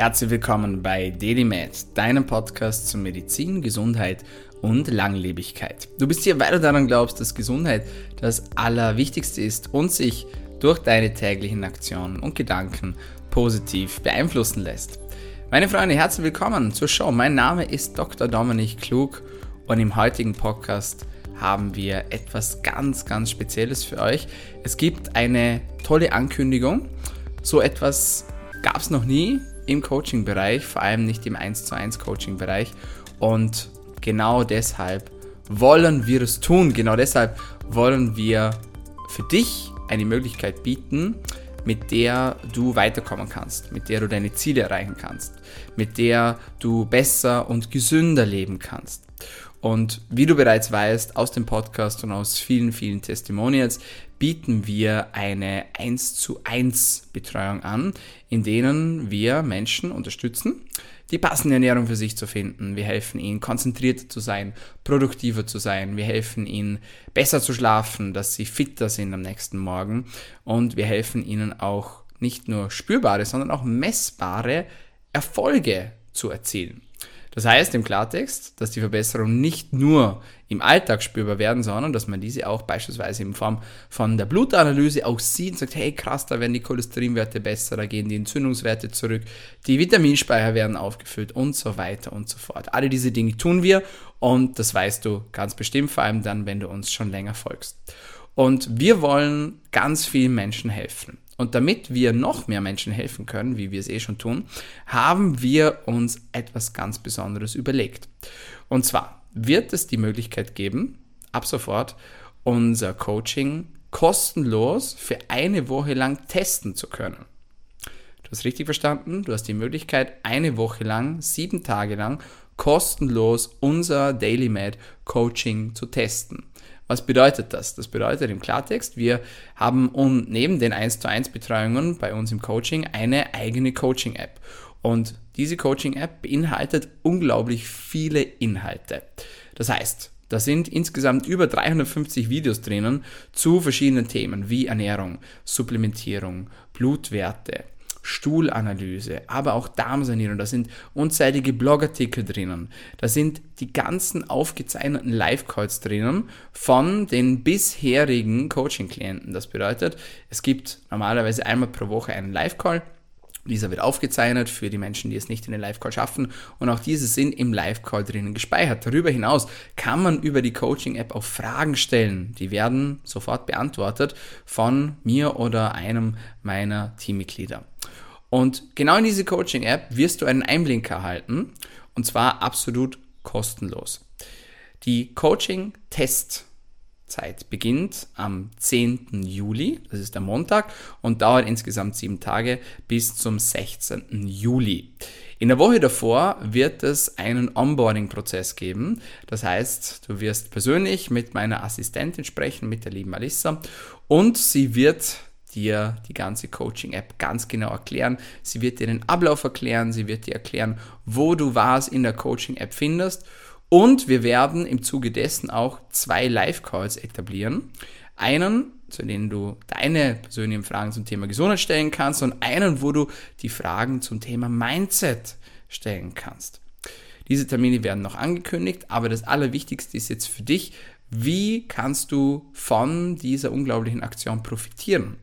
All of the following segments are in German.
Herzlich willkommen bei DailyMed, deinem Podcast zu Medizin, Gesundheit und Langlebigkeit. Du bist hier, weil du daran glaubst, dass Gesundheit das Allerwichtigste ist und sich durch deine täglichen Aktionen und Gedanken positiv beeinflussen lässt. Meine Freunde, herzlich willkommen zur Show. Mein Name ist Dr. Dominik Klug und im heutigen Podcast haben wir etwas ganz, ganz Spezielles für euch. Es gibt eine tolle Ankündigung. So etwas gab es noch nie im Coaching-Bereich, vor allem nicht im 1 zu 1 Coaching-Bereich. Und genau deshalb wollen wir es tun. Genau deshalb wollen wir für dich eine Möglichkeit bieten, mit der du weiterkommen kannst, mit der du deine Ziele erreichen kannst, mit der du besser und gesünder leben kannst. Und wie du bereits weißt, aus dem Podcast und aus vielen, vielen Testimonials bieten wir eine 1 zu 1 Betreuung an, in denen wir Menschen unterstützen, die passende Ernährung für sich zu finden. Wir helfen ihnen, konzentrierter zu sein, produktiver zu sein. Wir helfen ihnen, besser zu schlafen, dass sie fitter sind am nächsten Morgen. Und wir helfen ihnen auch nicht nur spürbare, sondern auch messbare Erfolge zu erzielen. Das heißt im Klartext, dass die Verbesserungen nicht nur im Alltag spürbar werden, sondern dass man diese auch beispielsweise in Form von der Blutanalyse auch sieht und sagt, hey krass, da werden die Cholesterinwerte besser, da gehen die Entzündungswerte zurück, die Vitaminspeicher werden aufgefüllt und so weiter und so fort. Alle diese Dinge tun wir und das weißt du ganz bestimmt, vor allem dann, wenn du uns schon länger folgst. Und wir wollen ganz vielen Menschen helfen. Und damit wir noch mehr Menschen helfen können, wie wir es eh schon tun, haben wir uns etwas ganz Besonderes überlegt. Und zwar wird es die Möglichkeit geben, ab sofort unser Coaching kostenlos für eine Woche lang testen zu können. Du hast richtig verstanden, du hast die Möglichkeit, eine Woche lang, sieben Tage lang, kostenlos unser DailyMed Coaching zu testen. Was bedeutet das? Das bedeutet im Klartext, wir haben neben den 1 zu 1 Betreuungen bei uns im Coaching eine eigene Coaching-App. Und diese Coaching-App beinhaltet unglaublich viele Inhalte. Das heißt, da sind insgesamt über 350 Videos drinnen zu verschiedenen Themen wie Ernährung, Supplementierung, Blutwerte, Stuhlanalyse, aber auch Darmsanierung. Da sind unzählige Blogartikel drinnen. Da sind die ganzen aufgezeichneten Live-Calls drinnen von den bisherigen Coaching-Klienten. Das bedeutet, es gibt normalerweise einmal pro Woche einen Live-Call. Dieser wird aufgezeichnet für die Menschen, die es nicht in den Live-Call schaffen. Und auch diese sind im Live-Call drinnen gespeichert. Darüber hinaus kann man über die Coaching-App auch Fragen stellen. Die werden sofort beantwortet von mir oder einem meiner Teammitglieder. Und genau in diese Coaching-App wirst du einen Einblick erhalten und zwar absolut kostenlos. Die Coaching-Testzeit beginnt am 10. Juli, das ist der Montag, und dauert insgesamt sieben Tage bis zum 16. Juli. In der Woche davor wird es einen Onboarding-Prozess geben. Das heißt, du wirst persönlich mit meiner Assistentin sprechen, mit der lieben Alissa, und sie wird dir die ganze Coaching-App ganz genau erklären. Sie wird dir den Ablauf erklären, sie wird dir erklären, wo du was in der Coaching-App findest. Und wir werden im Zuge dessen auch zwei Live-Calls etablieren. Einen, zu denen du deine persönlichen Fragen zum Thema Gesundheit stellen kannst und einen, wo du die Fragen zum Thema Mindset stellen kannst. Diese Termine werden noch angekündigt, aber das Allerwichtigste ist jetzt für dich, wie kannst du von dieser unglaublichen Aktion profitieren?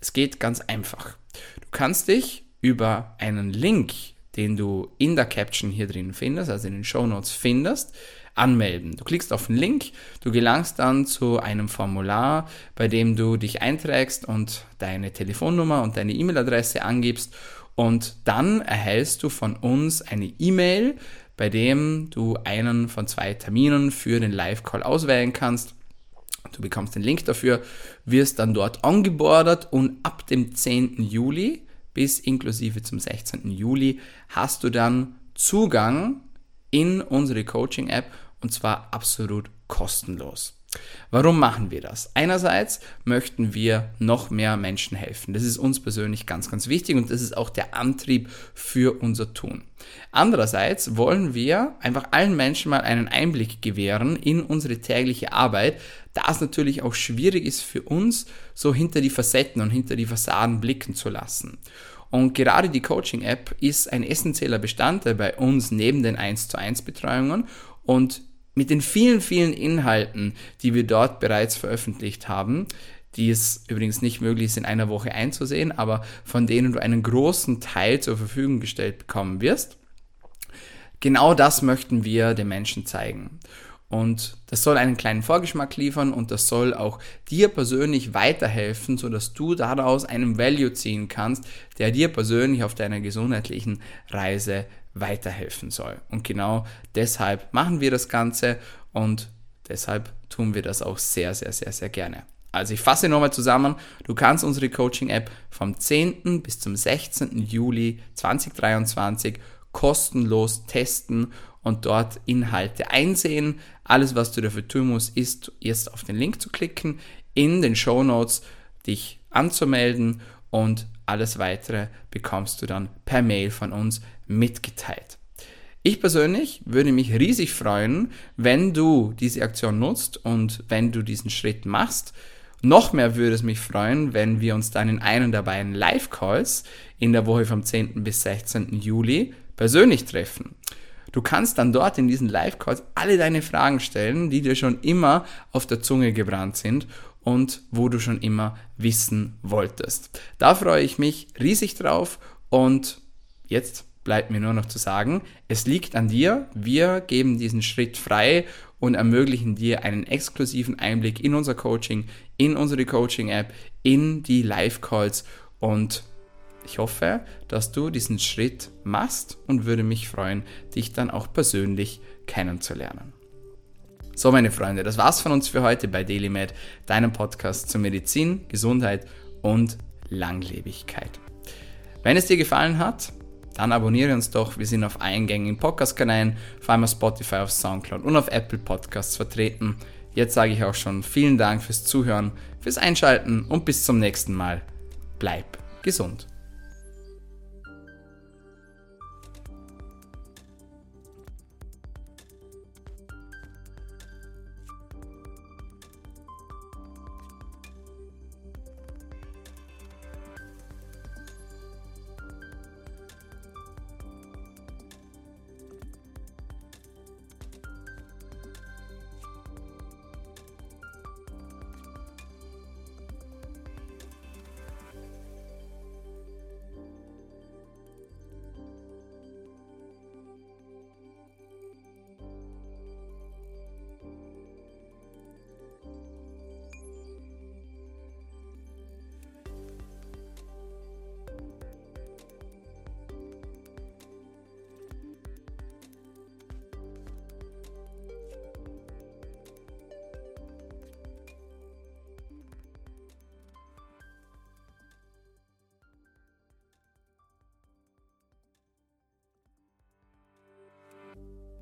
Es geht ganz einfach. Du kannst dich über einen Link, den du in der Caption hier drin findest, also in den Show Notes findest, anmelden. Du klickst auf den Link, du gelangst dann zu einem Formular, bei dem du dich einträgst und deine Telefonnummer und deine E-Mail-Adresse angibst und dann erhältst du von uns eine E-Mail bei dem du einen von zwei Terminen für den Live-Call auswählen kannst. Du bekommst den Link dafür, wirst dann dort angebordet und ab dem 10. Juli bis inklusive zum 16. Juli hast du dann Zugang in unsere Coaching-App und zwar absolut kostenlos. Warum machen wir das? Einerseits möchten wir noch mehr Menschen helfen. Das ist uns persönlich ganz, ganz wichtig und das ist auch der Antrieb für unser Tun. Andererseits wollen wir einfach allen Menschen mal einen Einblick gewähren in unsere tägliche Arbeit, da es natürlich auch schwierig ist für uns, so hinter die Facetten und hinter die Fassaden blicken zu lassen. Und gerade die Coaching-App ist ein essentieller Bestandteil bei uns neben den 1 zu 1 Betreuungen und mit den vielen, vielen Inhalten, die wir dort bereits veröffentlicht haben, die es übrigens nicht möglich ist, in einer Woche einzusehen, aber von denen du einen großen Teil zur Verfügung gestellt bekommen wirst. Genau das möchten wir den Menschen zeigen. Und das soll einen kleinen Vorgeschmack liefern und das soll auch dir persönlich weiterhelfen, sodass du daraus einen Value ziehen kannst, der dir persönlich auf deiner gesundheitlichen Reise weiterhelfen soll. Und genau deshalb machen wir das Ganze und deshalb tun wir das auch sehr, sehr, sehr, sehr gerne. Also ich fasse nochmal zusammen, du kannst unsere Coaching-App vom 10. bis zum 16. Juli 2023 kostenlos testen und dort Inhalte einsehen. Alles, was du dafür tun musst, ist erst auf den Link zu klicken, in den Show Notes dich anzumelden und alles weitere bekommst du dann per Mail von uns mitgeteilt. Ich persönlich würde mich riesig freuen, wenn du diese Aktion nutzt und wenn du diesen Schritt machst. Noch mehr würde es mich freuen, wenn wir uns dann in einem der beiden Live-Calls in der Woche vom 10. bis 16. Juli persönlich treffen. Du kannst dann dort in diesen Live-Calls alle deine Fragen stellen, die dir schon immer auf der Zunge gebrannt sind und wo du schon immer wissen wolltest. Da freue ich mich riesig drauf und jetzt bleibt mir nur noch zu sagen, es liegt an dir. Wir geben diesen Schritt frei und ermöglichen dir einen exklusiven Einblick in unser Coaching, in unsere Coaching-App, in die Live-Calls und ich hoffe, dass du diesen Schritt machst und würde mich freuen, dich dann auch persönlich kennenzulernen. So, meine Freunde, das war's von uns für heute bei DailyMed, deinem Podcast zu Medizin, Gesundheit und Langlebigkeit. Wenn es dir gefallen hat, dann abonniere uns doch. Wir sind auf eingängigen Podcast-Kanälen, vor allem auf Spotify, auf Soundcloud und auf Apple Podcasts vertreten. Jetzt sage ich auch schon vielen Dank fürs Zuhören, fürs Einschalten und bis zum nächsten Mal. Bleib gesund.